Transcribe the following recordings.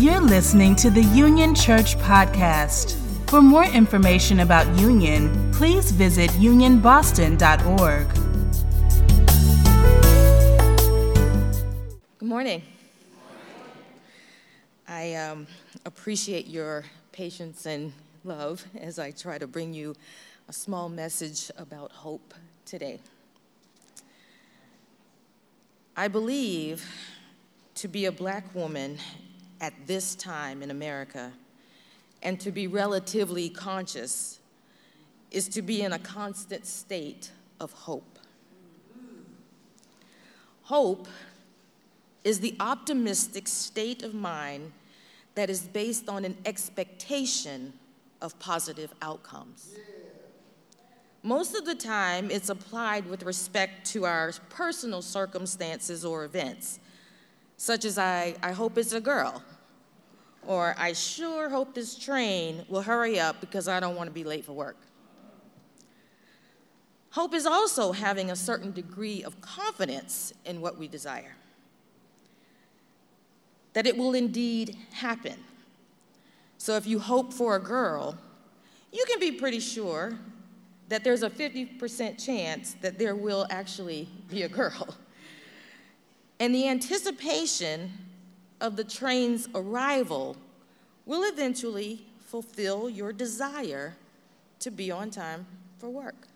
You're listening to the Union Church Podcast. For more information about Union, please visit unionboston.org. Good morning. I um, appreciate your patience and love as I try to bring you a small message about hope today. I believe to be a black woman at this time in America and to be relatively conscious is to be in a constant state of hope. Hope is the optimistic state of mind that is based on an expectation of positive outcomes. Most of the time, it's applied with respect to our personal circumstances or events, such as I, I hope it's a girl, or I sure hope this train will hurry up because I don't want to be late for work. Hope is also having a certain degree of confidence in what we desire, that it will indeed happen. So if you hope for a girl, you can be pretty sure that there's a 50% chance that there will actually be a girl. And the anticipation of the train's arrival will eventually fulfill your desire to be on time for work.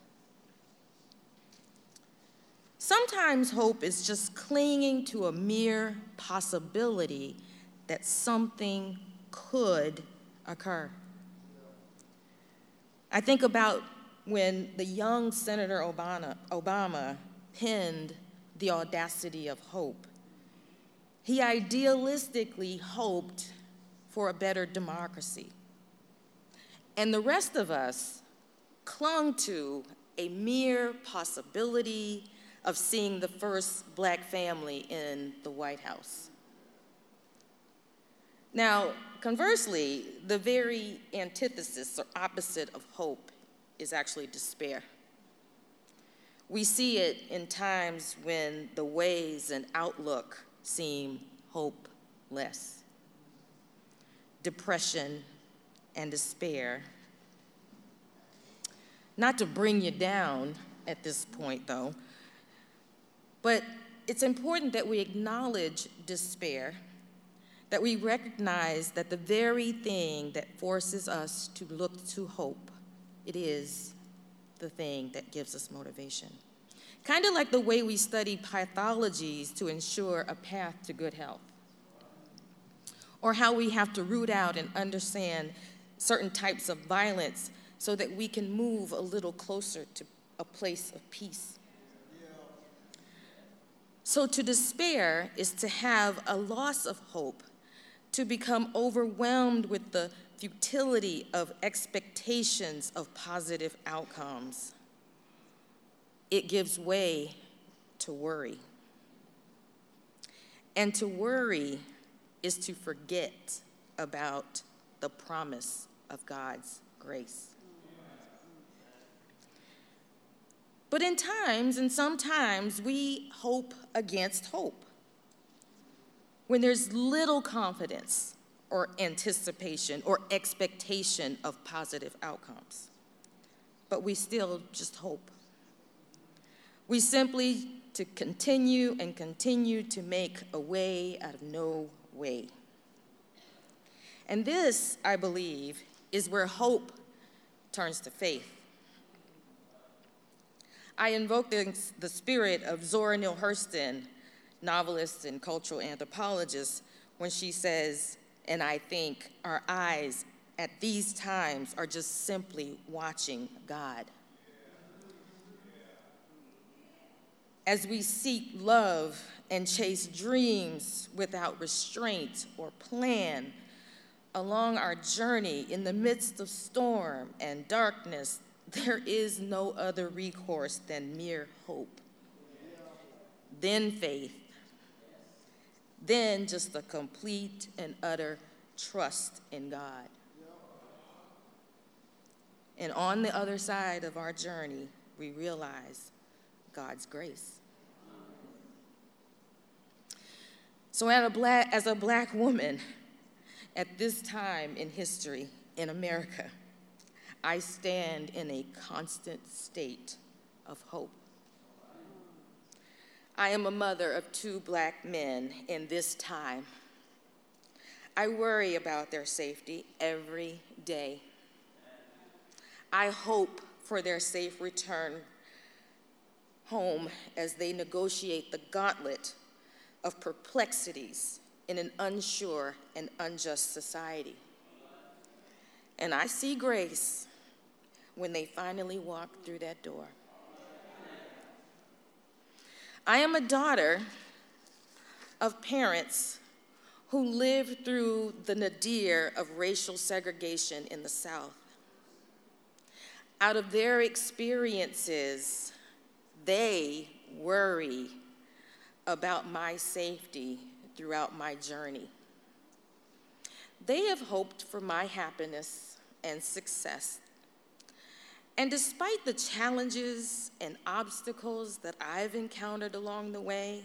Sometimes hope is just clinging to a mere possibility that something could occur. I think about when the young Senator Obama, Obama penned The Audacity of Hope. He idealistically hoped for a better democracy. And the rest of us clung to a mere possibility of seeing the first black family in the White House. Now, conversely, the very antithesis or opposite of hope is actually despair. We see it in times when the ways and outlook seem hopeless. Depression and despair. Not to bring you down at this point, though, but it's important that we acknowledge despair, that we recognize that the very thing that forces us to look to hope it is the thing that gives us motivation. Kind of like the way we study pathologies to ensure a path to good health, or how we have to root out and understand certain types of violence so that we can move a little closer to a place of peace. So, to despair is to have a loss of hope, to become overwhelmed with the futility of expectations of positive outcomes. It gives way to worry. And to worry is to forget about the promise of God's grace. But in times, and sometimes, we hope against hope. When there's little confidence or anticipation or expectation of positive outcomes. But we still just hope. We simply to continue and continue to make a way out of no way. And this, I believe, is where hope turns to faith. I invoke the, the spirit of Zora Neale Hurston, novelist and cultural anthropologist, when she says, and I think our eyes at these times are just simply watching God. As we seek love and chase dreams without restraint or plan along our journey in the midst of storm and darkness, there is no other recourse than mere hope, then faith, then just a complete and utter trust in God. And on the other side of our journey, we realize God's grace. So, as a black, as a black woman, At this time in history in America, I stand in a constant state of hope. I am a mother of two black men in this time. I worry about their safety every day. I hope for their safe return home as they negotiate the gauntlet of perplexities in an unsure and unjust society. And I see grace when they finally walk through that door. I am a daughter of parents who lived through the nadir of racial segregation in the South. Out of their experiences, they worry about my safety throughout my journey. They have hoped for my happiness and success. And despite the challenges and obstacles that I've encountered along the way,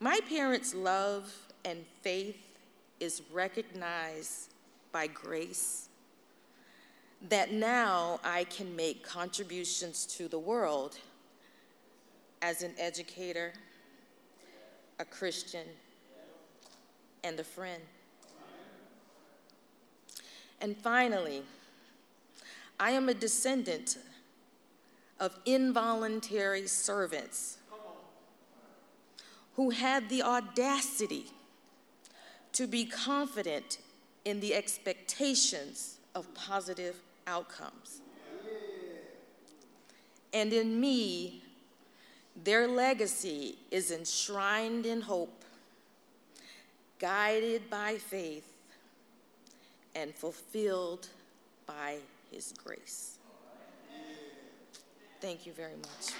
my parents' love and faith is recognized by grace. That now I can make contributions to the world as an educator, a Christian, and a friend. And finally, I am a descendant of involuntary servants who had the audacity to be confident in the expectations of positive outcomes. And in me, their legacy is enshrined in hope, guided by faith, and fulfilled by His grace. Thank you very much.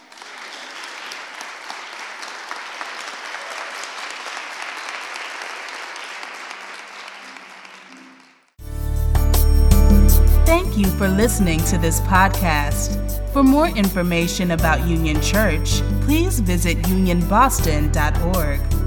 Thank you for listening to this podcast. For more information about Union Church, please visit unionboston.org.